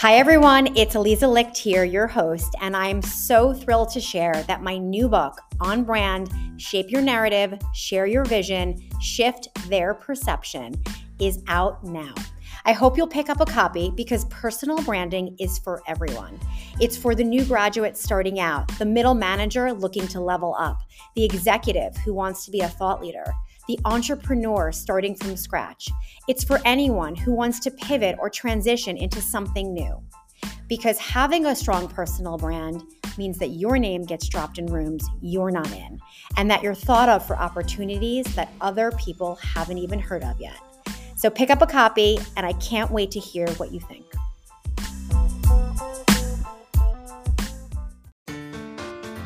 Hi, everyone. It's Aliza Licht here, your host, and I'm so thrilled to share that my new book, On Brand Shape Your Narrative, Share Your Vision, Shift Their Perception, is out now. I hope you'll pick up a copy because personal branding is for everyone. It's for the new graduate starting out, the middle manager looking to level up, the executive who wants to be a thought leader the entrepreneur starting from scratch. It's for anyone who wants to pivot or transition into something new. Because having a strong personal brand means that your name gets dropped in rooms you're not in, and that you're thought of for opportunities that other people haven't even heard of yet. So pick up a copy, and I can't wait to hear what you think.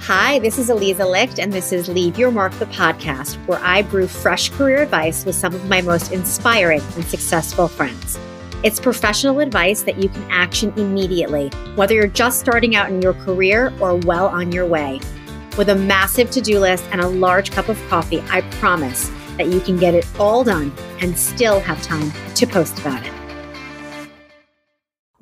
Hi, this is Aliza Licht, and this is Leave Your Mark, the podcast, where I brew fresh career advice with some of my most inspiring and successful friends. It's professional advice that you can action immediately, whether you're just starting out in your career or well on your way. With a massive to do list and a large cup of coffee, I promise that you can get it all done and still have time to post about it.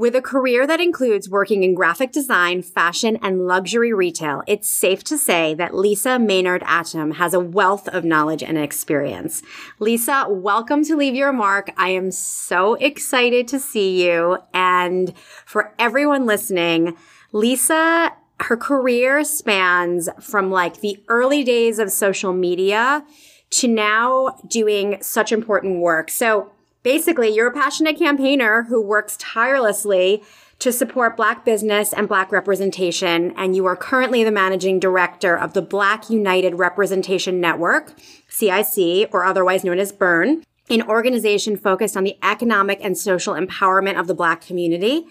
With a career that includes working in graphic design, fashion, and luxury retail, it's safe to say that Lisa Maynard Atem has a wealth of knowledge and experience. Lisa, welcome to Leave Your Mark. I am so excited to see you. And for everyone listening, Lisa, her career spans from like the early days of social media to now doing such important work. So Basically, you're a passionate campaigner who works tirelessly to support Black business and Black representation, and you are currently the managing director of the Black United Representation Network, CIC, or otherwise known as BURN, an organization focused on the economic and social empowerment of the Black community.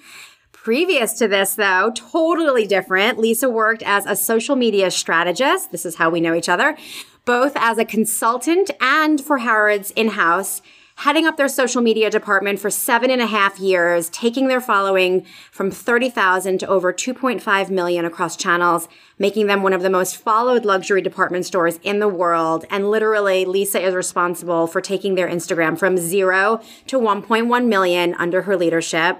Previous to this, though, totally different, Lisa worked as a social media strategist. This is how we know each other, both as a consultant and for Harrods in house heading up their social media department for seven and a half years, taking their following from 30,000 to over 2.5 million across channels, making them one of the most followed luxury department stores in the world. And literally, Lisa is responsible for taking their Instagram from zero to 1.1 million under her leadership.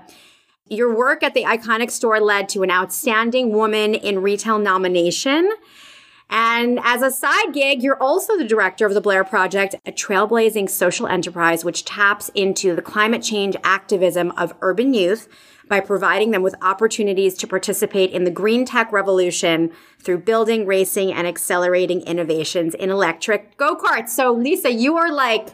Your work at the iconic store led to an Outstanding Woman in Retail nomination and as a side gig, you're also the director of the Blair Project, a trailblazing social enterprise which taps into the climate change activism of urban youth by providing them with opportunities to participate in the green tech revolution through building, racing, and accelerating innovations in electric go karts. So, Lisa, you are like,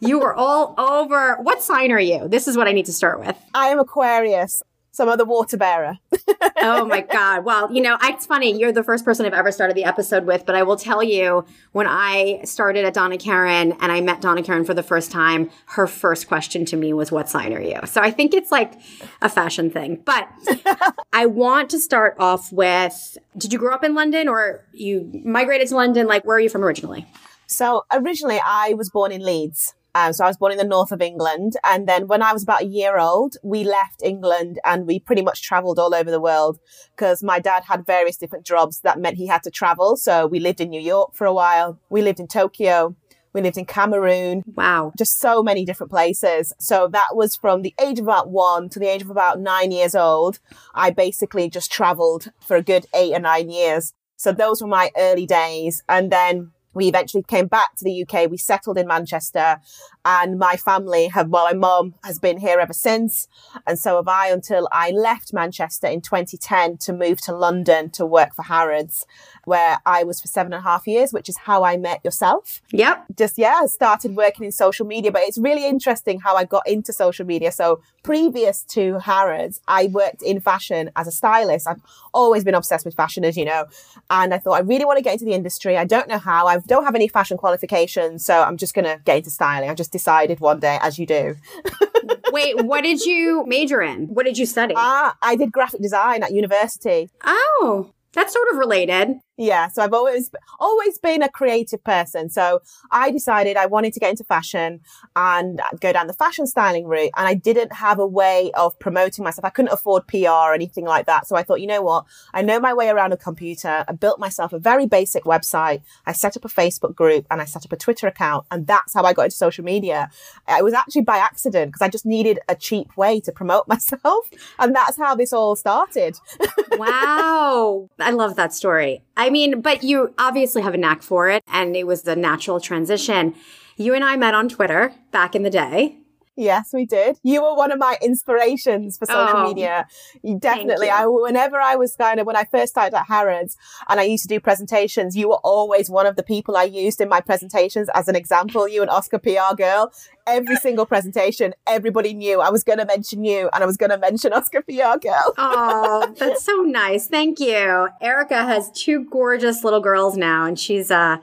you are all over. What sign are you? This is what I need to start with. I am Aquarius some other water bearer. oh my God. Well, you know, it's funny. You're the first person I've ever started the episode with, but I will tell you when I started at Donna Karan and I met Donna Karan for the first time, her first question to me was, What sign are you? So I think it's like a fashion thing. But I want to start off with Did you grow up in London or you migrated to London? Like, where are you from originally? So originally, I was born in Leeds. Um, so I was born in the north of England. And then when I was about a year old, we left England and we pretty much traveled all over the world because my dad had various different jobs that meant he had to travel. So we lived in New York for a while. We lived in Tokyo. We lived in Cameroon. Wow. Just so many different places. So that was from the age of about one to the age of about nine years old. I basically just traveled for a good eight or nine years. So those were my early days. And then we eventually came back to the UK. We settled in Manchester and my family have, well, my mom has been here ever since. And so have I until I left Manchester in 2010 to move to London to work for Harrods, where I was for seven and a half years, which is how I met yourself. Yep. Just, yeah, I started working in social media, but it's really interesting how I got into social media. So previous to Harrods, I worked in fashion as a stylist. I've always been obsessed with fashion, as you know. And I thought, I really want to get into the industry. I don't know how. I don't have any fashion qualifications. So I'm just going to get into styling. I just decided one day, as you do. Wait, what did you major in? What did you study? Ah, I did graphic design at university. Oh, that's sort of related. Yeah, so I've always always been a creative person. So I decided I wanted to get into fashion and go down the fashion styling route. And I didn't have a way of promoting myself. I couldn't afford PR or anything like that. So I thought, you know what? I know my way around a computer. I built myself a very basic website. I set up a Facebook group and I set up a Twitter account. And that's how I got into social media. Uh, it was actually by accident because I just needed a cheap way to promote myself. And that's how this all started. wow. I love that story. Mean, but you obviously have a knack for it, and it was the natural transition. You and I met on Twitter back in the day. Yes, we did. You were one of my inspirations for social oh, media. You definitely. You. I whenever I was kind of when I first started at Harrods and I used to do presentations, you were always one of the people I used in my presentations as an example. You and Oscar PR girl. Every single presentation, everybody knew I was going to mention you and I was going to mention Oscar PR girl. oh, that's so nice. Thank you. Erica has two gorgeous little girls now, and she's uh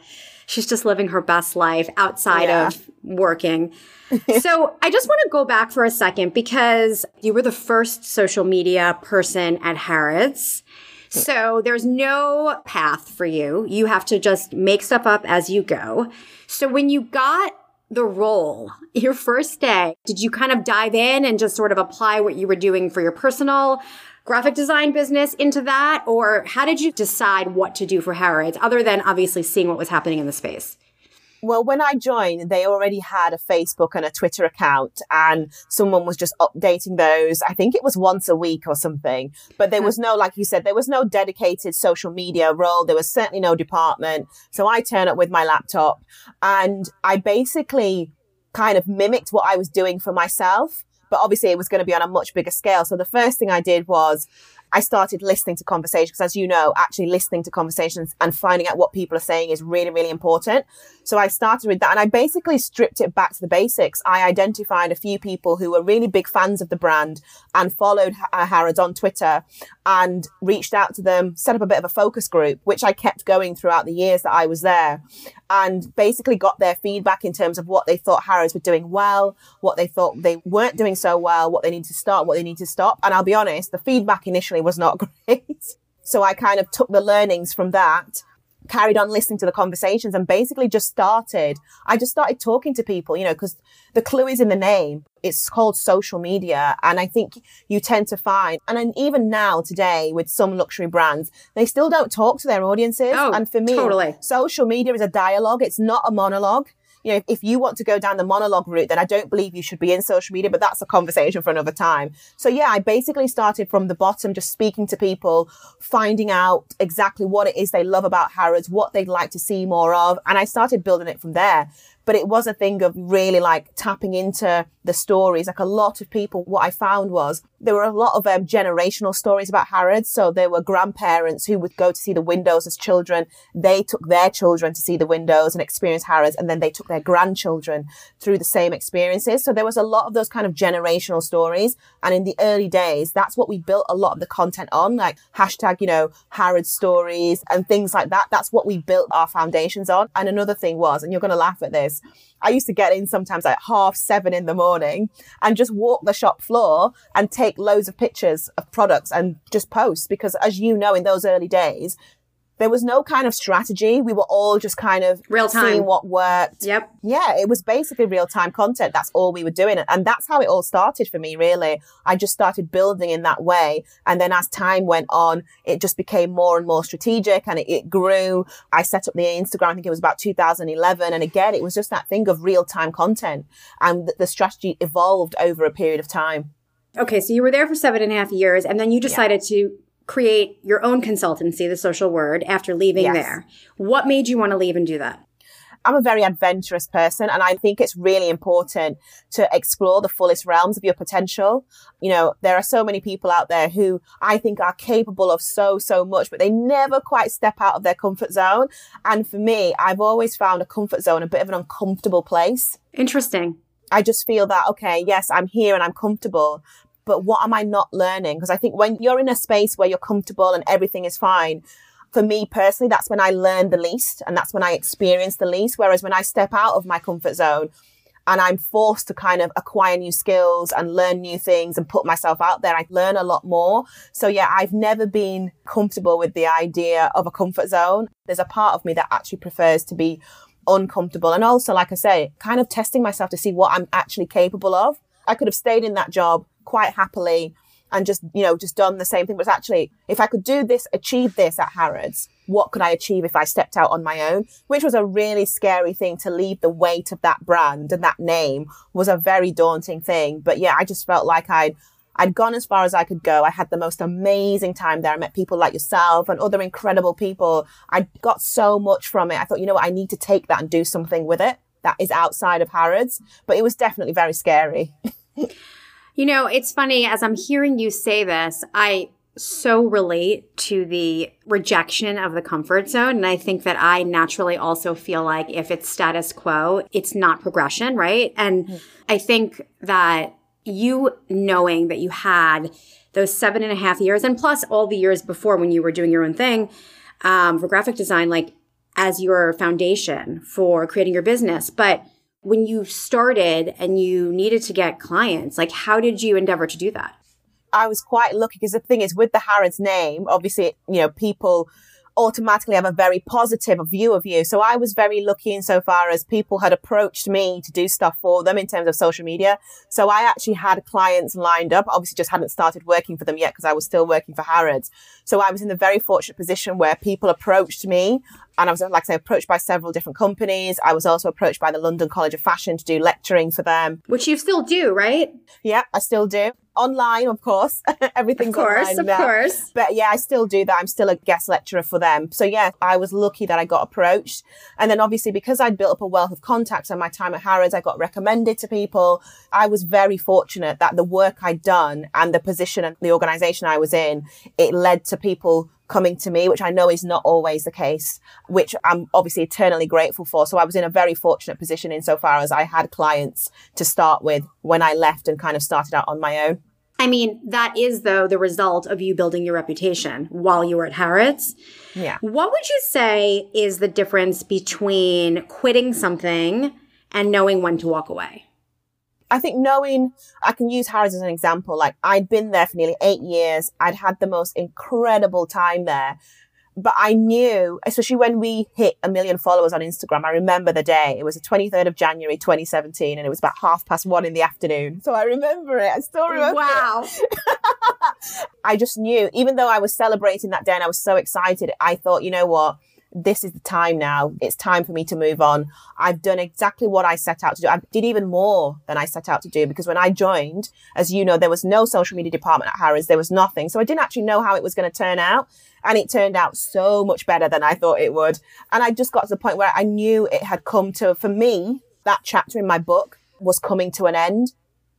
she's just living her best life outside yeah. of working. so I just want to go back for a second because you were the first social media person at Harrods. So there's no path for you. You have to just make stuff up as you go. So when you got the role your first day, did you kind of dive in and just sort of apply what you were doing for your personal graphic design business into that? Or how did you decide what to do for Harrods other than obviously seeing what was happening in the space? Well, when I joined, they already had a Facebook and a Twitter account and someone was just updating those. I think it was once a week or something, but there hmm. was no, like you said, there was no dedicated social media role. There was certainly no department. So I turn up with my laptop and I basically kind of mimicked what I was doing for myself. But obviously it was going to be on a much bigger scale. So the first thing I did was I started listening to conversations because as you know, actually listening to conversations and finding out what people are saying is really, really important. So I started with that and I basically stripped it back to the basics. I identified a few people who were really big fans of the brand and followed uh, Harrods on Twitter and reached out to them, set up a bit of a focus group, which I kept going throughout the years that I was there and basically got their feedback in terms of what they thought Harrods were doing well, what they thought they weren't doing so well, what they need to start, what they need to stop. And I'll be honest, the feedback initially was not great. so I kind of took the learnings from that carried on listening to the conversations and basically just started, I just started talking to people, you know, because the clue is in the name. It's called social media. And I think you tend to find, and then even now today with some luxury brands, they still don't talk to their audiences. Oh, and for me, totally. social media is a dialogue. It's not a monologue you know, if you want to go down the monologue route, then I don't believe you should be in social media, but that's a conversation for another time. So yeah, I basically started from the bottom, just speaking to people, finding out exactly what it is they love about Harrods, what they'd like to see more of. And I started building it from there but it was a thing of really like tapping into the stories. Like a lot of people, what I found was there were a lot of um, generational stories about Harrods. So there were grandparents who would go to see the windows as children. They took their children to see the windows and experience Harrods. And then they took their grandchildren through the same experiences. So there was a lot of those kind of generational stories. And in the early days, that's what we built a lot of the content on, like hashtag, you know, Harrods stories and things like that. That's what we built our foundations on. And another thing was, and you're going to laugh at this, I used to get in sometimes at half seven in the morning and just walk the shop floor and take loads of pictures of products and just post because as you know, in those early days, there was no kind of strategy. We were all just kind of real time seeing what worked. Yep. Yeah, it was basically real time content. That's all we were doing. And that's how it all started for me, really. I just started building in that way. And then as time went on, it just became more and more strategic and it, it grew. I set up the Instagram. I think it was about 2011. And again, it was just that thing of real time content and the, the strategy evolved over a period of time. Okay, so you were there for seven and a half years, and then you decided yeah. to create your own consultancy, The Social Word, after leaving yes. there. What made you want to leave and do that? I'm a very adventurous person and I think it's really important to explore the fullest realms of your potential. You know, there are so many people out there who I think are capable of so, so much, but they never quite step out of their comfort zone. And for me, I've always found a comfort zone a bit of an uncomfortable place. Interesting. I just feel that, okay, yes, I'm here and I'm comfortable, but what am I not learning? Because I think when you're in a space where you're comfortable and everything is fine, for me personally, that's when I learn the least and that's when I experience the least. Whereas when I step out of my comfort zone, and I'm forced to kind of acquire new skills and learn new things and put myself out there. I learn a lot more. So yeah, I've never been comfortable with the idea of a comfort zone. There's a part of me that actually prefers to be uncomfortable. And also, like I say, kind of testing myself to see what I'm actually capable of. I could have stayed in that job quite happily and just, you know, just done the same thing. But actually, if I could do this, achieve this at Harrods, what could I achieve if I stepped out on my own? Which was a really scary thing to leave the weight of that brand and that name was a very daunting thing. But yeah, I just felt like I'd, I'd gone as far as I could go. I had the most amazing time there. I met people like yourself and other incredible people. I got so much from it. I thought, you know what? I need to take that and do something with it that is outside of Harrods. But it was definitely very scary. You know, it's funny as I'm hearing you say this, I so relate to the rejection of the comfort zone. And I think that I naturally also feel like if it's status quo, it's not progression, right? And mm-hmm. I think that you knowing that you had those seven and a half years and plus all the years before when you were doing your own thing um, for graphic design, like as your foundation for creating your business. But when you started and you needed to get clients, like how did you endeavor to do that? I was quite lucky because the thing is with the Harrods name, obviously, you know, people automatically have a very positive view of you. So I was very lucky insofar as people had approached me to do stuff for them in terms of social media. So I actually had clients lined up, obviously just hadn't started working for them yet because I was still working for Harrods. So I was in the very fortunate position where people approached me and I was, like I say, approached by several different companies. I was also approached by the London College of Fashion to do lecturing for them. Which you still do, right? Yeah, I still do. Online, of course. Everything's of course, online of now. course. But yeah, I still do that. I'm still a guest lecturer for them. So yeah, I was lucky that I got approached. And then obviously because I'd built up a wealth of contacts and my time at Harrods, I got recommended to people. I was very fortunate that the work I'd done and the position and the organization I was in, it led to people coming to me, which I know is not always the case, which I'm obviously eternally grateful for. So I was in a very fortunate position insofar as I had clients to start with when I left and kind of started out on my own. I mean, that is though the result of you building your reputation while you were at Harrods. Yeah. What would you say is the difference between quitting something and knowing when to walk away? I think knowing, I can use Harrods as an example. Like I'd been there for nearly eight years. I'd had the most incredible time there. But I knew, especially when we hit a million followers on Instagram, I remember the day. It was the 23rd of January, 2017, and it was about half past one in the afternoon. So I remember it. I still remember Wow. I just knew, even though I was celebrating that day and I was so excited, I thought, you know what? this is the time now. It's time for me to move on. I've done exactly what I set out to do. I did even more than I set out to do because when I joined, as you know, there was no social media department at Harrods. There was nothing. So I didn't actually know how it was going to turn out. And it turned out so much better than I thought it would. And I just got to the point where I knew it had come to, for me, that chapter in my book was coming to an end.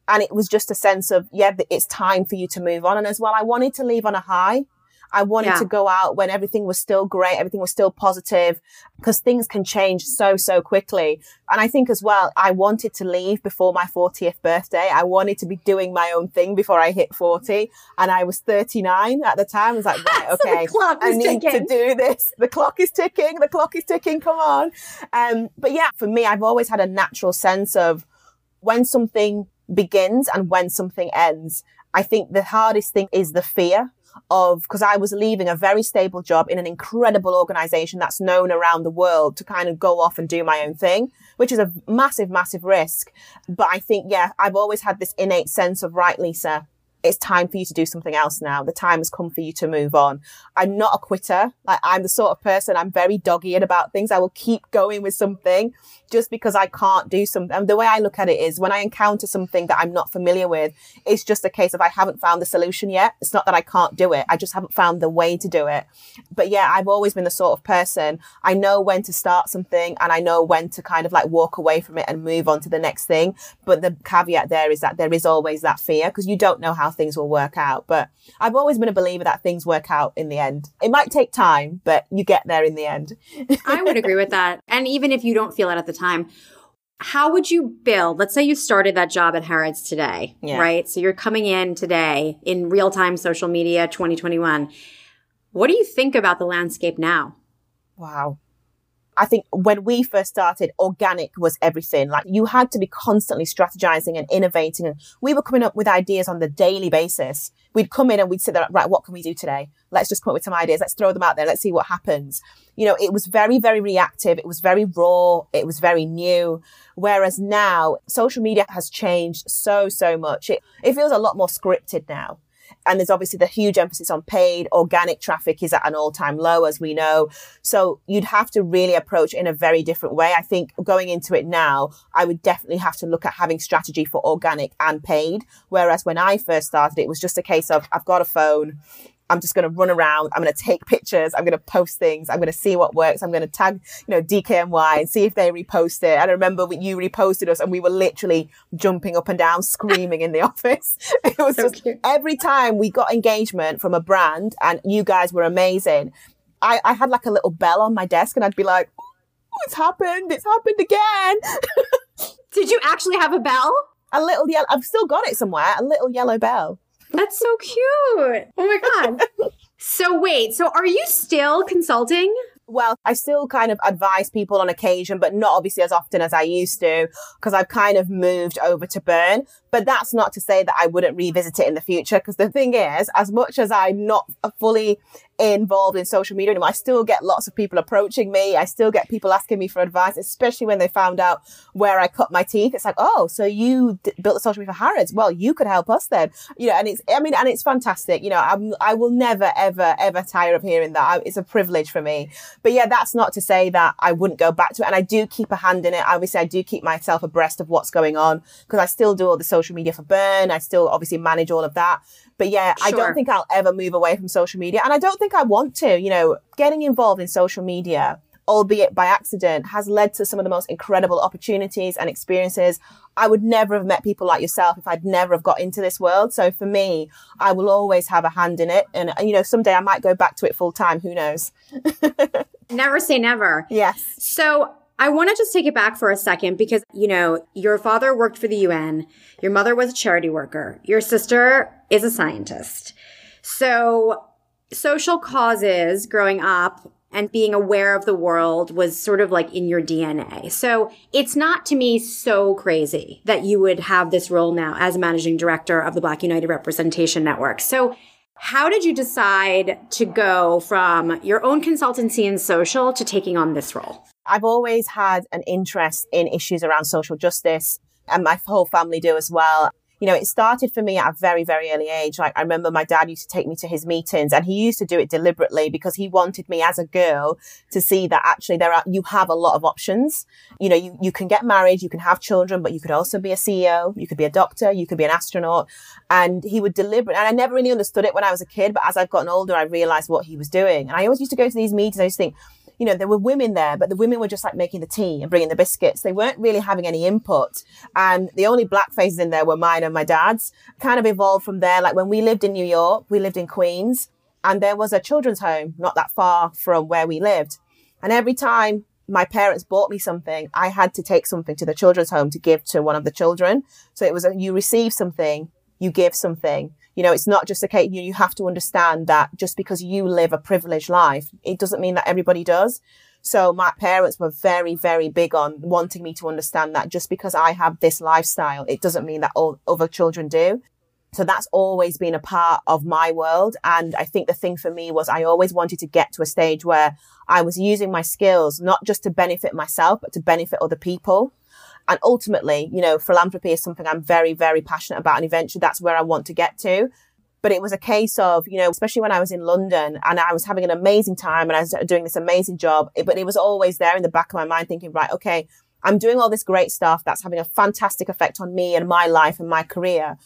And it was just a sense of, yeah, it's time for you to move on. And as well, I wanted to leave on a high. I wanted yeah. to go out when everything was still great, everything was still positive, because things can change so, so quickly. And I think as well, I wanted to leave before my 40th birthday. I wanted to be doing my own thing before I hit 40. And I was 39 at the time. I was like, right, okay, so I need ticking. to do this. The clock is ticking. The clock is ticking. Come on. Um, but yeah, for me, I've always had a natural sense of when something begins and when something ends. I think the hardest thing is the fear of because I was leaving a very stable job in an incredible organization that's known around the world to kind of go off and do my own thing, which is a massive, massive risk. But I think, yeah, I've always had this innate sense of, right, Lisa, it's time for you to do something else now. The time has come for you to move on. I'm not a quitter. Like I'm the sort of person, I'm very doggy about things. I will keep going with something just because I can't do something. And the way I look at it is when I encounter something that I'm not familiar with, it's just a case of I haven't found the solution yet. It's not that I can't do it. I just haven't found the way to do it. But yeah, I've always been the sort of person, I know when to start something and I know when to kind of like walk away from it and move on to the next thing. But the caveat there is that there is always that fear because you don't know how things will work out. But I've always been a believer that things work out in the end. It might take time, but you get there in the end. I would agree with that. And even if you don't feel it at the time, how would you build? Let's say you started that job at Harrods today, yeah. right? So you're coming in today in real time social media 2021. What do you think about the landscape now? Wow. I think when we first started, organic was everything. Like you had to be constantly strategizing and innovating. And we were coming up with ideas on the daily basis. We'd come in and we'd sit there, right, what can we do today? Let's just come up with some ideas. Let's throw them out there. Let's see what happens. You know, it was very, very reactive. It was very raw. It was very new. Whereas now social media has changed so, so much. It, it feels a lot more scripted now. And there's obviously the huge emphasis on paid. Organic traffic is at an all time low, as we know. So you'd have to really approach in a very different way. I think going into it now, I would definitely have to look at having strategy for organic and paid. Whereas when I first started, it was just a case of I've got a phone. I'm just going to run around. I'm going to take pictures. I'm going to post things. I'm going to see what works. I'm going to tag, you know, DKNY and see if they repost it. And I remember when you reposted us and we were literally jumping up and down, screaming in the office. It was so just cute. every time we got engagement from a brand and you guys were amazing. I, I had like a little bell on my desk and I'd be like, oh, it's happened. It's happened again. Did you actually have a bell? A little yellow. I've still got it somewhere. A little yellow bell. That's so cute. Oh my God. so, wait, so are you still consulting? Well, I still kind of advise people on occasion, but not obviously as often as I used to, because I've kind of moved over to Burn. But that's not to say that I wouldn't revisit it in the future. Because the thing is, as much as I'm not fully involved in social media anymore. I still get lots of people approaching me. I still get people asking me for advice, especially when they found out where I cut my teeth. It's like, oh, so you d- built the social media for Harrods? Well, you could help us then. You know, and it's, I mean, and it's fantastic. You know, I'm, I will never, ever, ever tire of hearing that. I, it's a privilege for me. But yeah, that's not to say that I wouldn't go back to it. And I do keep a hand in it. Obviously, I do keep myself abreast of what's going on because I still do all the social media for Burn. I still obviously manage all of that. But yeah, sure. I don't think I'll ever move away from social media. And I don't think I want to. You know, getting involved in social media, albeit by accident, has led to some of the most incredible opportunities and experiences. I would never have met people like yourself if I'd never have got into this world. So for me, I will always have a hand in it. And, uh, you know, someday I might go back to it full time. Who knows? never say never. Yes. So I want to just take it back for a second because, you know, your father worked for the UN. Your mother was a charity worker. Your sister is a scientist. So social causes growing up and being aware of the world was sort of like in your DNA. So it's not to me so crazy that you would have this role now as managing director of the Black United Representation Network. So how did you decide to go from your own consultancy in social to taking on this role? I've always had an interest in issues around social justice and my whole family do as well. You know, it started for me at a very, very early age. Like I remember my dad used to take me to his meetings and he used to do it deliberately because he wanted me as a girl to see that actually there are, you have a lot of options. You know, you, you can get married, you can have children, but you could also be a CEO, you could be a doctor, you could be an astronaut. And he would deliberate, and I never really understood it when I was a kid, but as I've gotten older, I realized what he was doing. And I always used to go to these meetings, I used to think, you know, there were women there, but the women were just like making the tea and bringing the biscuits. They weren't really having any input. And the only black faces in there were mine and my dad's. Kind of evolved from there. Like when we lived in New York, we lived in Queens and there was a children's home not that far from where we lived. And every time my parents bought me something, I had to take something to the children's home to give to one of the children. So it was a, you receive something, you give something. You know, it's not just case, you, you have to understand that just because you live a privileged life, it doesn't mean that everybody does. So my parents were very, very big on wanting me to understand that just because I have this lifestyle, it doesn't mean that all other children do. So that's always been a part of my world. And I think the thing for me was I always wanted to get to a stage where I was using my skills, not just to benefit myself, but to benefit other people. And ultimately, you know, philanthropy is something I'm very, very passionate about. And eventually that's where I want to get to. But it was a case of, you know, especially when I was in London and I was having an amazing time and I was doing this amazing job, but it was always there in the back of my mind thinking, right, okay, I'm doing all this great stuff that's having a fantastic effect on me and my life and my career.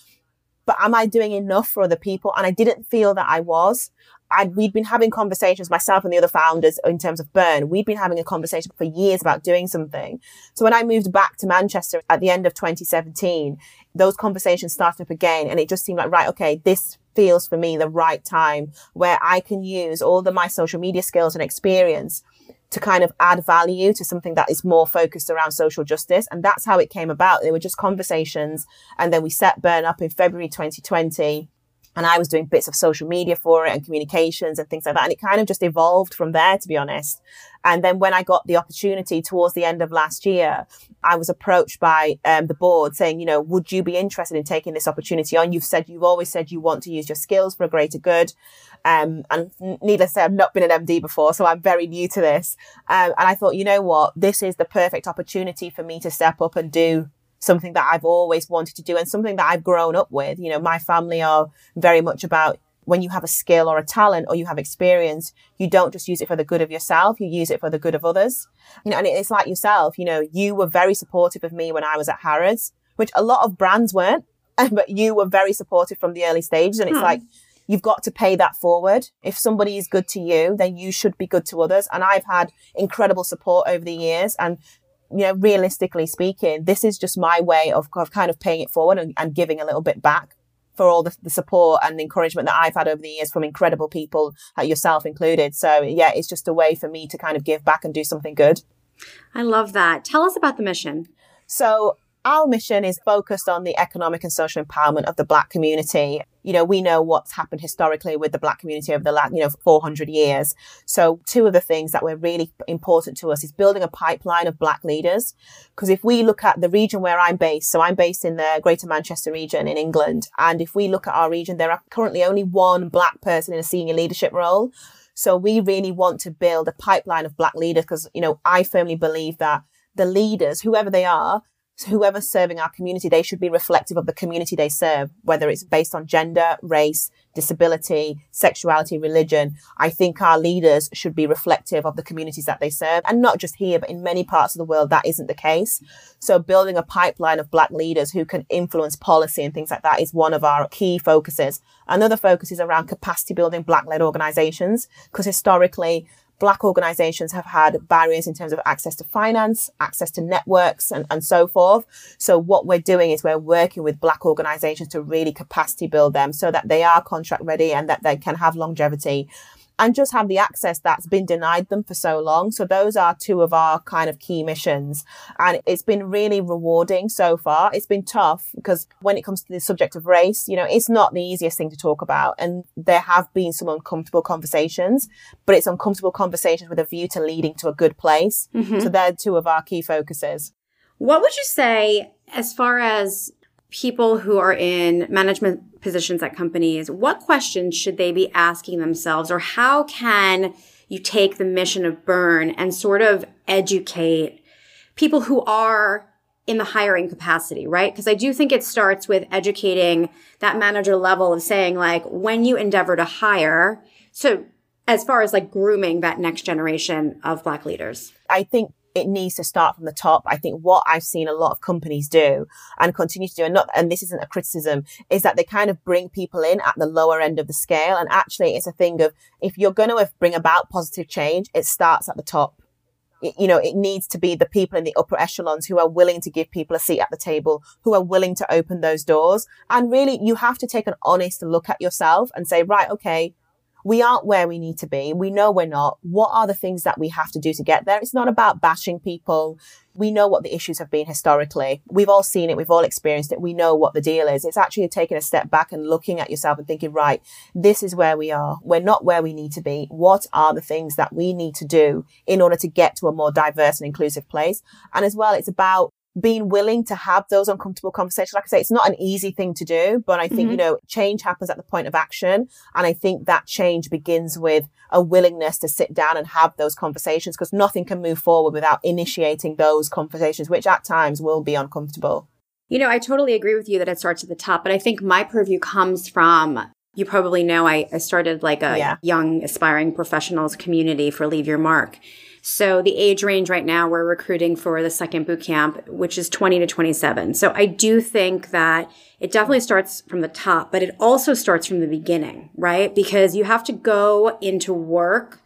But am I doing enough for other people? And I didn't feel that I was. I'd, we'd been having conversations, myself and the other founders in terms of Burn. We'd been having a conversation for years about doing something. So when I moved back to Manchester at the end of 2017, those conversations started up again and it just seemed like, right, okay, this feels for me the right time where I can use all the my social media skills and experience to kind of add value to something that is more focused around social justice. And that's how it came about. They were just conversations. And then we set Burn up in February 2020 and I was doing bits of social media for it and communications and things like that. And it kind of just evolved from there, to be honest. And then when I got the opportunity towards the end of last year, I was approached by um, the board saying, you know, would you be interested in taking this opportunity on? You've said, you've always said you want to use your skills for a greater good. Um, and needless to say, I've not been an MD before, so I'm very new to this. Um, and I thought, you know what? This is the perfect opportunity for me to step up and do something that I've always wanted to do and something that I've grown up with. You know, my family are very much about when you have a skill or a talent or you have experience, you don't just use it for the good of yourself, you use it for the good of others. You know, and it's like yourself, you know, you were very supportive of me when I was at Harrods, which a lot of brands weren't, but you were very supportive from the early stages. And it's hmm. like, you've got to pay that forward. If somebody is good to you, then you should be good to others. And I've had incredible support over the years and you know, realistically speaking, this is just my way of, of kind of paying it forward and, and giving a little bit back for all the, the, support and encouragement that I've had over the years from incredible people, yourself included. So yeah, it's just a way for me to kind of give back and do something good. I love that. Tell us about the mission. So our mission is focused on the economic and social empowerment of the black community. You know, we know what's happened historically with the black community over the last, you know, 400 years. So two of the things that were really important to us is building a pipeline of black leaders. Because if we look at the region where I'm based, so I'm based in the Greater Manchester region in England. And if we look at our region, there are currently only one black person in a senior leadership role. So we really want to build a pipeline of black leaders because, you know, I firmly believe that the leaders, whoever they are, whoever's serving our community, they should be reflective of the community they serve, whether it's based on gender, race, disability, sexuality, religion. I think our leaders should be reflective of the communities that they serve. And not just here, but in many parts of the world, that isn't the case. So building a pipeline of black leaders who can influence policy and things like that is one of our key focuses. Another focus is around capacity building black led organizations, because historically, Black organizations have had barriers in terms of access to finance, access to networks and, and so forth. So what we're doing is we're working with Black organizations to really capacity build them so that they are contract ready and that they can have longevity and just have the access that's been denied them for so long. So those are two of our kind of key missions. And it's been really rewarding so far. It's been tough because when it comes to the subject of race, you know, it's not the easiest thing to talk about. And there have been some uncomfortable conversations, but it's uncomfortable conversations with a view to leading to a good place. Mm-hmm. So they're two of our key focuses. What would you say as far as people who are in management positions at companies, what questions should they be asking themselves or how can you take the mission of Burn and sort of educate people who are in the hiring capacity, right? Because I do think it starts with educating that manager level of saying like when you endeavor to hire, so as far as like grooming that next generation of black leaders. I think it needs to start from the top. I think what I've seen a lot of companies do and continue to do, and not, and this isn't a criticism, is that they kind of bring people in at the lower end of the scale. And actually it's a thing of if you're going to bring about positive change, it starts at the top. You know, it needs to be the people in the upper echelons who are willing to give people a seat at the table, who are willing to open those doors. And really, you have to take an honest look at yourself and say, right, okay, we aren't where we need to be. We know we're not. What are the things that we have to do to get there? It's not about bashing people. We know what the issues have been historically. We've all seen it. We've all experienced it. We know what the deal is. It's actually taking a step back and looking at yourself and thinking, right, this is where we are. We're not where we need to be. What are the things that we need to do in order to get to a more diverse and inclusive place? And as well, it's about being willing to have those uncomfortable conversations. Like I say, it's not an easy thing to do, but I think, mm-hmm. you know, change happens at the point of action. And I think that change begins with a willingness to sit down and have those conversations because nothing can move forward without initiating those conversations, which at times will be uncomfortable. You know, I totally agree with you that it starts at the top, but I think my purview comes from you probably know I, I started like a yeah. young aspiring professionals community for Leave Your Mark. So the age range right now we're recruiting for the second boot camp, which is 20 to 27. So I do think that it definitely starts from the top, but it also starts from the beginning, right? Because you have to go into work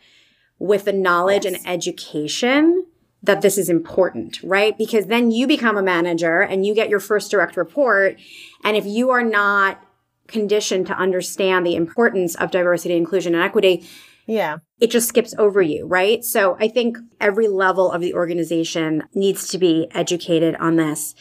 with the knowledge yes. and education that this is important, right? Because then you become a manager and you get your first direct report. And if you are not conditioned to understand the importance of diversity, inclusion, and equity, yeah. It just skips over you, right? So I think every level of the organization needs to be educated on this.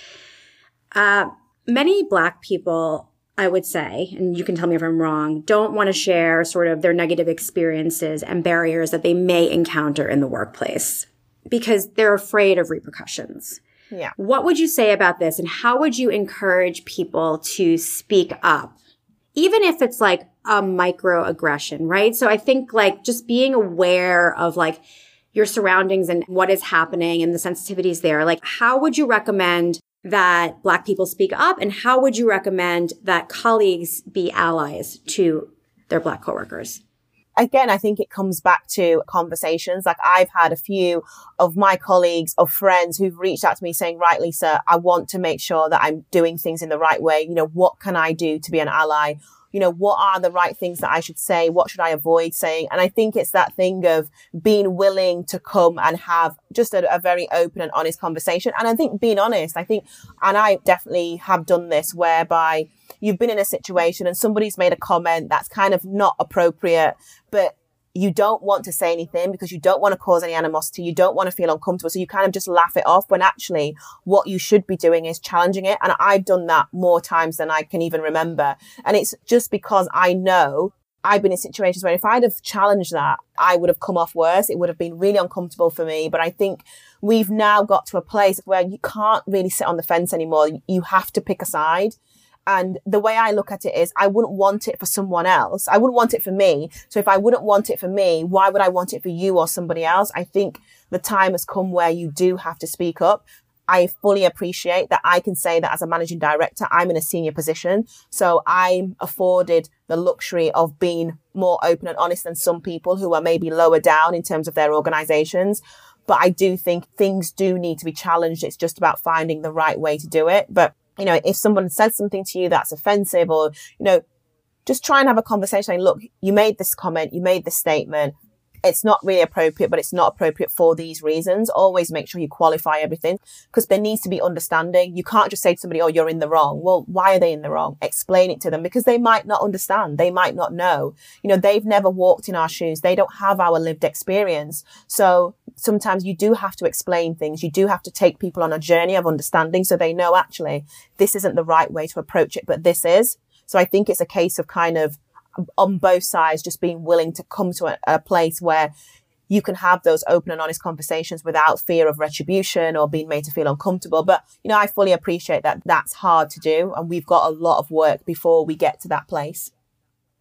Uh, many Black people I would say, and you can tell me if I'm wrong, don't want to share sort of their negative experiences and barriers that they may encounter in the workplace because they're afraid of repercussions. Yeah. What would you say about this and how would you encourage people to speak up? Even if it's like a microaggression, right? So I think like just being aware of like your surroundings and what is happening and the sensitivities there. Like how would you recommend that black people speak up and how would you recommend that colleagues be allies to their black coworkers? again, I think it comes back to conversations. Like I've had a few of my colleagues or friends who've reached out to me saying, right, Lisa, I want to make sure that I'm doing things in the right way. You know, what can I do to be an ally? You know, what are the right things that I should say? What should I avoid saying? And I think it's that thing of being willing to come and have just a, a very open and honest conversation. And I think being honest, I think, and I definitely have done this whereby you've been in a situation and somebody's made a comment that's kind of not appropriate, but you don't want to say anything because you don't want to cause any animosity. You don't want to feel uncomfortable. So you kind of just laugh it off when actually what you should be doing is challenging it. And I've done that more times than I can even remember. And it's just because I know I've been in situations where if I'd have challenged that, I would have come off worse. It would have been really uncomfortable for me. But I think we've now got to a place where you can't really sit on the fence anymore. You have to pick a side. And the way I look at it is I wouldn't want it for someone else. I wouldn't want it for me. So if I wouldn't want it for me, why would I want it for you or somebody else? I think the time has come where you do have to speak up. I fully appreciate that I can say that as a managing director, I'm in a senior position. So I'm afforded the luxury of being more open and honest than some people who are maybe lower down in terms of their organizations. But I do think things do need to be challenged. It's just about finding the right way to do it. But you know, if someone says something to you that's offensive or, you know, just try and have a conversation. Like, look, you made this comment, you made this statement. It's not really appropriate, but it's not appropriate for these reasons. Always make sure you qualify everything because there needs to be understanding. You can't just say to somebody, Oh, you're in the wrong. Well, why are they in the wrong? Explain it to them because they might not understand. They might not know. You know, they've never walked in our shoes. They don't have our lived experience. So sometimes you do have to explain things. You do have to take people on a journey of understanding so they know actually this isn't the right way to approach it, but this is. So I think it's a case of kind of on both sides, just being willing to come to a, a place where you can have those open and honest conversations without fear of retribution or being made to feel uncomfortable. But, you know, I fully appreciate that that's hard to do. And we've got a lot of work before we get to that place.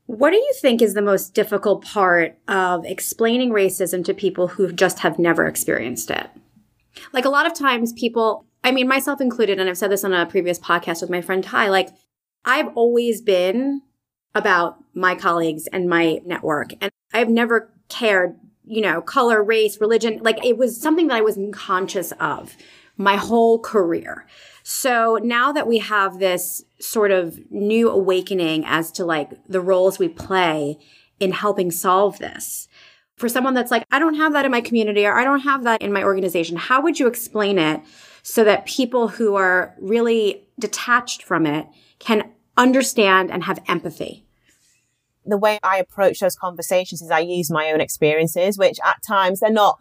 What do you think is the most difficult part of explaining racism to people who just have never experienced it? Like a lot of times people, I mean, myself included, and I've said this on a previous podcast with my friend Ty, like I've always been about my colleagues and my network. And I've never cared, you know, color, race, religion. Like it was something that I was conscious of my whole career. So now that we have this sort of new awakening as to like the roles we play in helping solve this, for someone that's like, I don't have that in my community or I don't have that in my organization, how would you explain it so that people who are really detached from it can understand and have empathy? The way I approach those conversations is I use my own experiences, which at times they're not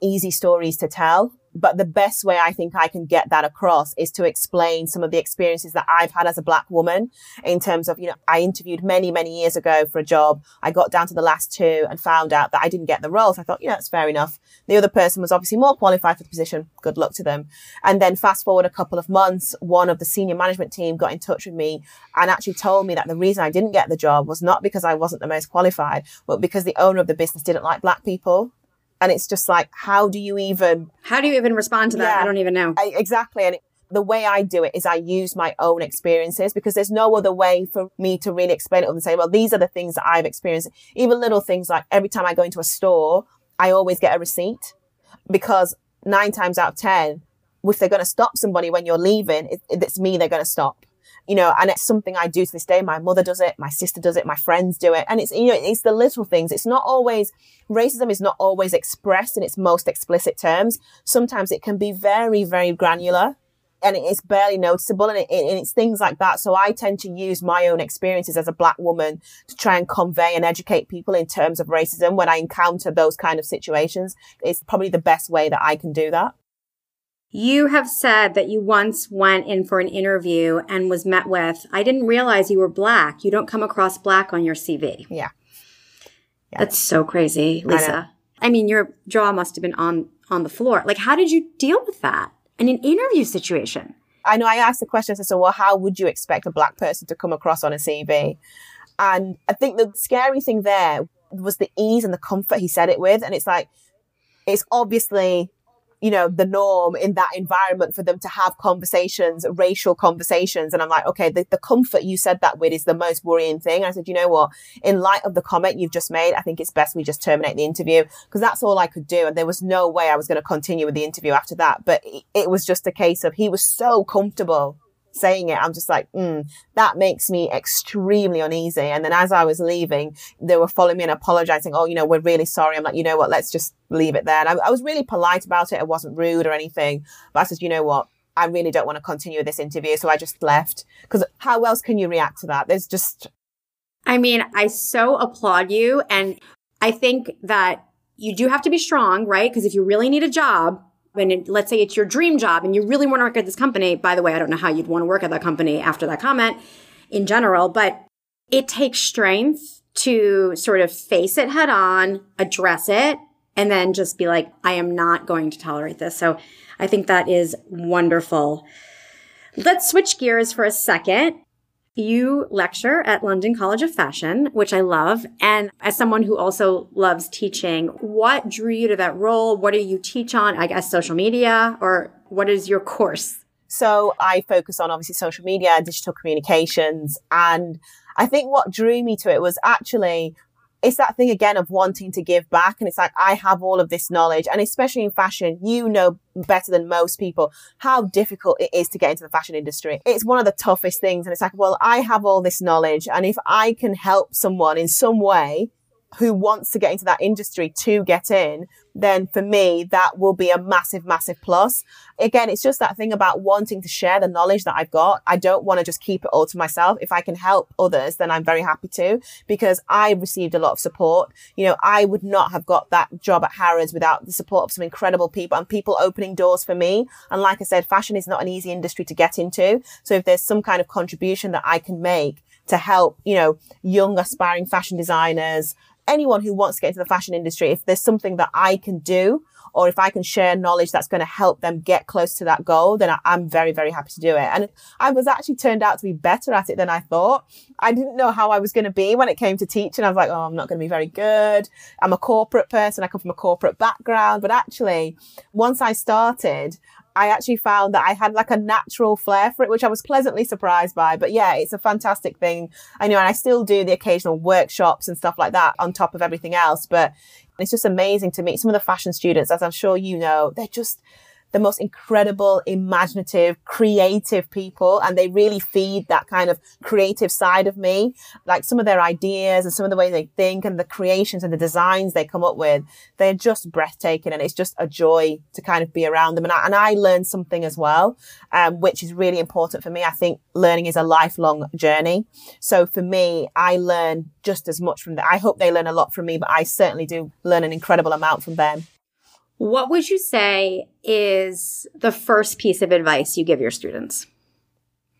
easy stories to tell. But the best way I think I can get that across is to explain some of the experiences that I've had as a black woman in terms of, you know, I interviewed many, many years ago for a job. I got down to the last two and found out that I didn't get the role. I thought, you know, that's fair enough. The other person was obviously more qualified for the position. Good luck to them. And then fast forward a couple of months, one of the senior management team got in touch with me and actually told me that the reason I didn't get the job was not because I wasn't the most qualified, but because the owner of the business didn't like black people. And it's just like, how do you even? How do you even respond to that? Yeah, I don't even know. I, exactly. And it, the way I do it is I use my own experiences because there's no other way for me to really explain it and say, well, these are the things that I've experienced. Even little things like every time I go into a store, I always get a receipt because nine times out of 10, if they're going to stop somebody when you're leaving, it, it's me they're going to stop you know, and it's something I do to this day. My mother does it, my sister does it, my friends do it. And it's, you know, it's the little things. It's not always, racism is not always expressed in its most explicit terms. Sometimes it can be very, very granular and it's barely noticeable and, it, and, it's things like that. So I tend to use my own experiences as a black woman to try and convey and educate people in terms of racism when I encounter those kind of situations. It's probably the best way that I can do that. You have said that you once went in for an interview and was met with, I didn't realize you were black. You don't come across black on your CV. Yeah. yeah. That's so crazy, Lisa. I, I, mean, your jaw must have been on on the floor. Like, how did you deal with that in an interview situation? I know I asked the question, I said, so well, how would you expect a black person to come across on a CV? And I think the scary thing there was the ease and the comfort he said it with. And it's like, it's obviously you know, the norm in that environment for them to have conversations, racial conversations. And I'm like, okay, the, the comfort you said that with is the most worrying thing. I said, you know what? In light of the comment you've just made, I think it's best we just terminate the interview because that's all I could do. And there was no way I was going to continue with the interview after that. But it was just a case of he was so comfortable saying it, I'm just like, mm, that makes me extremely uneasy. And then as I was leaving, they were following me and apologizing. Oh, you know, we're really sorry. I'm like, you know what? Let's just leave it there. And I, I was really polite about it. I wasn't rude or anything. But I said, you know what? I really don't want to continue this interview. So I just left because how else can you react to that? There's just. I mean, I so applaud you. And I think that you do have to be strong, right? Because if you really need a job, and it, let's say it's your dream job and you really want to work at this company, by the way, I don't know how you'd want to work at that company after that comment in general, but it takes strength to sort of face it head on, address it, and then just be like, I am not going to tolerate this. So I think that is wonderful. Let's switch gears for a second you lecture at London College of Fashion, which I love. And as someone who also loves teaching, what drew you to that role? What do you teach on? I guess social media or what is your course? So I focus on obviously social media, digital communications. And I think what drew me to it was actually it's that thing again of wanting to give back. And it's like, I have all of this knowledge. And especially in fashion, you know better than most people how difficult it is to get into the fashion industry. It's one of the toughest things. And it's like, well, I have all this knowledge. And if I can help someone in some way, who wants to get into that industry to get in, then for me, that will be a massive, massive plus. Again, it's just that thing about wanting to share the knowledge that I've got. I don't want to just keep it all to myself. If I can help others, then I'm very happy to because I received a lot of support. You know, I would not have got that job at Harrods without the support of some incredible people and people opening doors for me. And like I said, fashion is not an easy industry to get into. So if there's some kind of contribution that I can make to help, you know, young aspiring fashion designers, anyone who wants to get into the fashion industry, if there's something that I can do or if I can share knowledge that's going to help them get close to that goal, then I, am very, very happy to do it. And I was actually turned out to be better at it than I thought. I didn't know how I was going to be when it came to teaching. I was like, oh, I'm not going to be very good. I'm a corporate person. I come from a corporate background. But actually, once I started, I actually found that I had like a natural flair for it, which I was pleasantly surprised by. But yeah, it's a fantastic thing. I know, and I still do the occasional workshops and stuff like that on top of everything else. But it's just amazing to meet some of the fashion students, as I'm sure you know, they're just, the most incredible, imaginative, creative people. And they really feed that kind of creative side of me. Like some of their ideas and some of the way they think and the creations and the designs they come up with, they're just breathtaking. And it's just a joy to kind of be around them. And I, and I learn something as well, um, which is really important for me. I think learning is a lifelong journey. So for me, I learn just as much from them. I hope they learn a lot from me, but I certainly do learn an incredible amount from them. What would you say is the first piece of advice you give your students?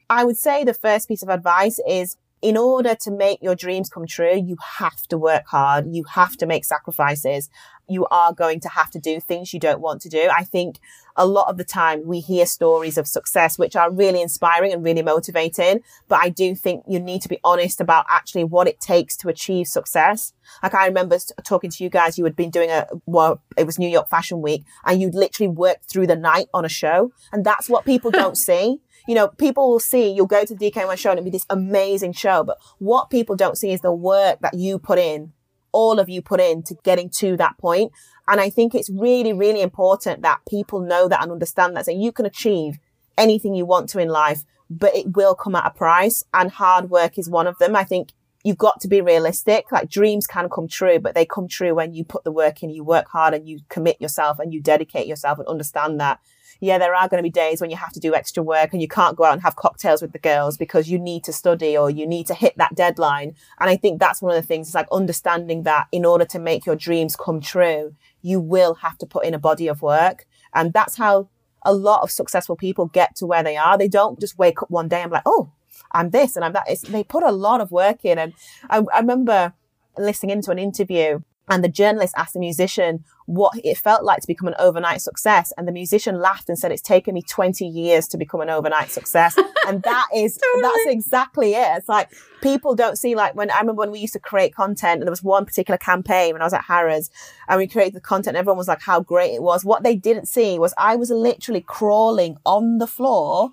I would say the first piece of advice is in order to make your dreams come true, you have to work hard. You have to make sacrifices. You are going to have to do things you don't want to do. I think a lot of the time we hear stories of success, which are really inspiring and really motivating. But I do think you need to be honest about actually what it takes to achieve success. Like I remember talking to you guys, you had been doing a, well, it was New York Fashion Week and you'd literally worked through the night on a show. And that's what people don't see you know, people will see you'll go to the DKNY show and it'll be this amazing show. But what people don't see is the work that you put in, all of you put in to getting to that point. And I think it's really, really important that people know that and understand that. So you can achieve anything you want to in life, but it will come at a price and hard work is one of them. I think you've got to be realistic. Like dreams can come true, but they come true when you put the work in, you work hard and you commit yourself and you dedicate yourself and understand that yeah, there are going to be days when you have to do extra work and you can't go out and have cocktails with the girls because you need to study or you need to hit that deadline. And I think that's one of the things is like understanding that in order to make your dreams come true, you will have to put in a body of work. And that's how a lot of successful people get to where they are. They don't just wake up one day and be like, oh, I'm this and I'm that. It's, they put a lot of work in. And I, I remember listening into an interview and the journalist asked the musician what it felt like to become an overnight success. And the musician laughed and said, it's taken me 20 years to become an overnight success. and that is, totally. that's exactly it. It's like people don't see like when I remember when we used to create content and there was one particular campaign when I was at Harrods and we created the content, everyone was like how great it was. What they didn't see was I was literally crawling on the floor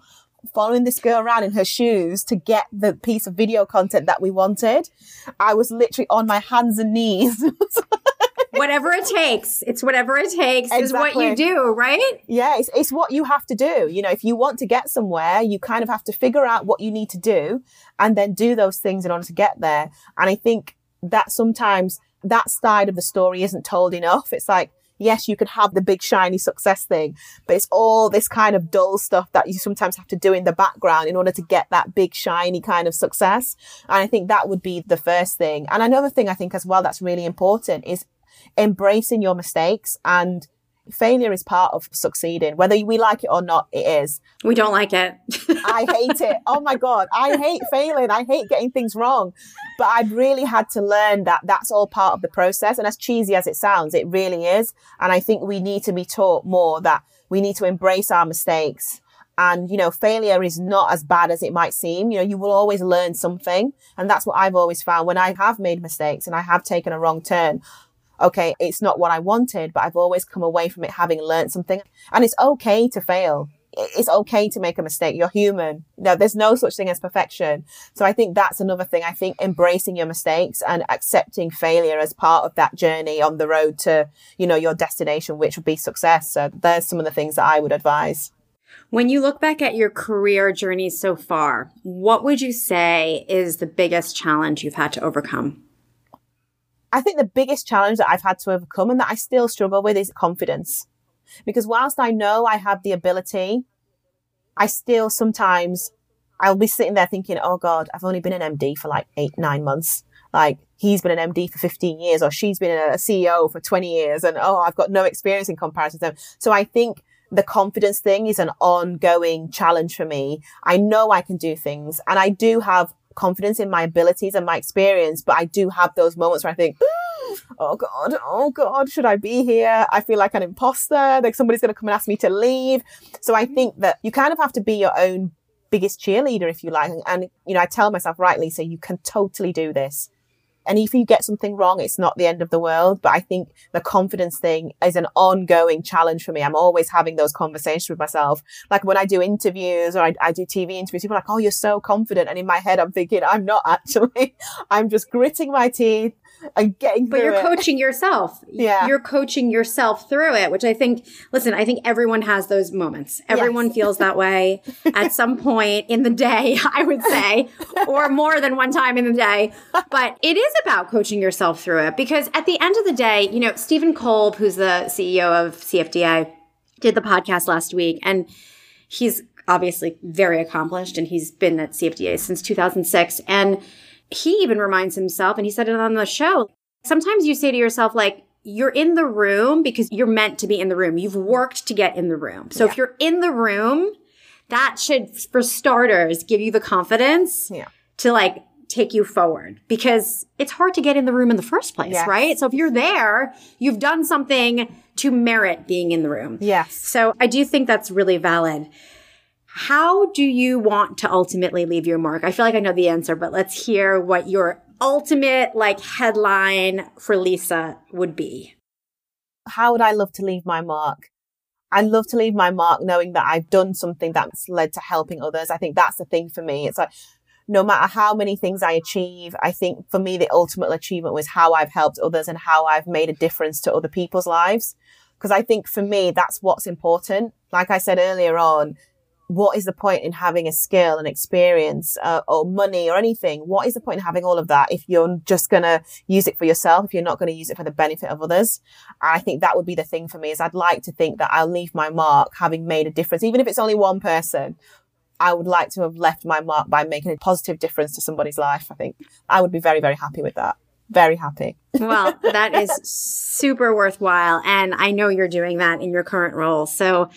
following this girl around in her shoes to get the piece of video content that we wanted. I was literally on my hands and knees. whatever it takes. It's whatever it takes exactly. is what you do, right? Yeah, it's, it's what you have to do. You know, if you want to get somewhere, you kind of have to figure out what you need to do and then do those things in order to get there. And I think that sometimes that side of the story isn't told enough. It's like, yes, you can have the big shiny success thing, but it's all this kind of dull stuff that you sometimes have to do in the background in order to get that big shiny kind of success. And I think that would be the first thing. And another thing I think as well that's really important is embracing your mistakes and failure is part of succeeding. Whether we like it or not, it is. We don't like it. I hate it. Oh my God. I hate failing. I hate getting things wrong. But I've really had to learn that that's all part of the process. And as cheesy as it sounds, it really is. And I think we need to be taught more that we need to embrace our mistakes. And, you know, failure is not as bad as it might seem. You know, you will always learn something. And that's what I've always found when I have made mistakes and I have taken a wrong turn okay, it's not what I wanted, but I've always come away from it having learned something. And it's okay to fail. It's okay to make a mistake. You're human. No, there's no such thing as perfection. So I think that's another thing. I think embracing your mistakes and accepting failure as part of that journey on the road to, you know, your destination, which would be success. So there's some of the things that I would advise. When you look back at your career journey so far, what would you say is the biggest challenge you've had to overcome? I think the biggest challenge that I've had to overcome and that I still struggle with is confidence. Because whilst I know I have the ability, I still sometimes I'll be sitting there thinking, oh God, I've only been an MD for like eight, nine months. Like he's been an MD for 15 years or she's been a CEO for 20 years and oh, I've got no experience in comparison to them. So I think the confidence thing is an ongoing challenge for me. I know I can do things and I do have confidence in my abilities and my experience, but I do have those moments where I think, oh God, oh God, should I be here? I feel like an imposter. Like somebody's going to come and ask me to leave. So I think that you kind of have to be your own biggest cheerleader, if you like. And, you know, I tell myself, right, Lisa, you can totally do this. And if you get something wrong, it's not the end of the world. But I think the confidence thing is an ongoing challenge for me. I'm always having those conversations with myself. Like when I do interviews or I, I do TV interviews, people are like, Oh, you're so confident. And in my head, I'm thinking, I'm not actually. I'm just gritting my teeth and getting But you're it. coaching yourself. Yeah. You're coaching yourself through it, which I think, listen, I think everyone has those moments. Everyone yes. feels that way at some point in the day, I would say, or more than one time in the day. But it is about coaching yourself through it because at the end of the day, you know, Steven Kolb, who's the CEO of CFDA, did the podcast last week and he's obviously very accomplished and he's been at CFDA since 2006. And he even reminds himself, and he said it on the show, sometimes you say to yourself, like, you're in the room because you're meant to be in the room. You've worked to get in the room. So yeah. if you're in the room, that should, for starters, give you the confidence yeah. to like take you forward because it's hard to get in the room in the first place, yes. right? So if you're there, you've done something to merit being in the room. Yes. So I do think that's really valid. How do you want to ultimately leave your mark? I feel like I know the answer, but let's hear what your ultimate like headline for Lisa would be. How would I love to leave my mark? I love to leave my mark knowing that I've done something that's led to helping others. I think that's the thing for me. It's like, no matter how many things I achieve, I think for me, the ultimate achievement was how I've helped others and how I've made a difference to other people's lives. Because I think for me, that's what's important. Like I said earlier on, what is the point in having a skill and experience uh, or money or anything? What is the point in having all of that if you're just going to use it for yourself, if you're not going to use it for the benefit of others? I think that would be the thing for me is I'd like to think that I'll leave my mark having made a difference, even if it's only one person. I would like to have left my mark by making a positive difference to somebody's life. I think I would be very, very happy with that. Very happy. Well, that is super worthwhile. And I know you're doing that in your current role. So,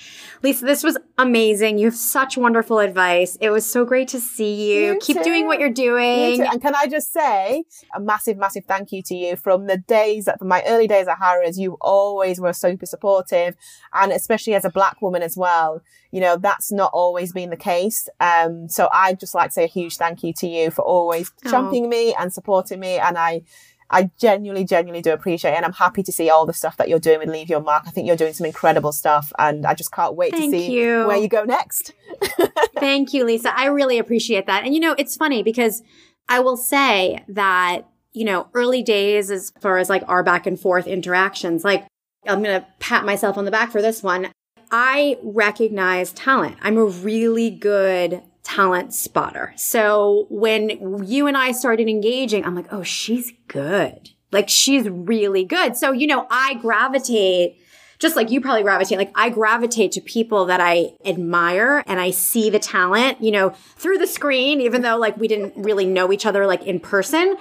Lisa, this was amazing. You have such wonderful advice. It was so great to see you. You Keep too. doing what you're doing. And can I just say a massive, massive thank you to you from the days that, from my early days at Harrods, you always were super supportive. And especially as a black woman as well, you know, that's not always been the case. Um, so I'd just like to say a huge thank you to you for always championing me and supporting me. And I, I genuinely, genuinely do appreciate it. And I'm happy to see all the stuff that you're doing with Leave Your Mark. I think you're doing some incredible stuff. And I just can't wait Thank to see you. where you go next. Thank you, Lisa. I really appreciate that. And you know, it's funny because I will say that, you know, early days as far as like our back and forth interactions, like I'm going to pat myself on the back for this one. I recognize talent. I'm a really good talent spotter. So when you and I started engaging, I'm like, oh, she's good. Like she's really good. So, you know, I gravitate just like you probably gravitate, like I gravitate to people that I admire and I see the talent, you know, through the screen, even though like we didn't really know each other like in person.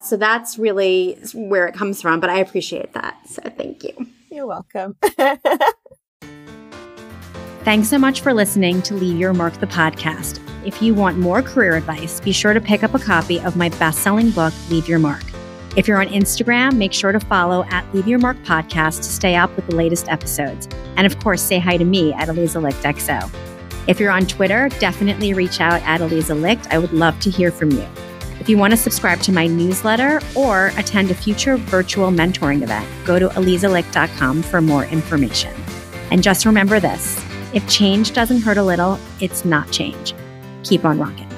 So that's really where it comes from, but I appreciate that. So thank you. You're welcome. Thanks so much for listening to Leave Your Mark the podcast. If you want more career advice, be sure to pick up a copy of my best selling book, Leave Your Mark. If you're on Instagram, make sure to follow at Leave Your Mark Podcast to stay up with the latest episodes. And of course, say hi to me at Eliza Licht XO. If you're on Twitter, definitely reach out at Eliza Licht. I would love to hear from you. If you want to subscribe to my newsletter or attend a future virtual mentoring event, go to elizalicht.com for more information. And just remember this if change doesn't hurt a little, it's not change. Keep on rocking.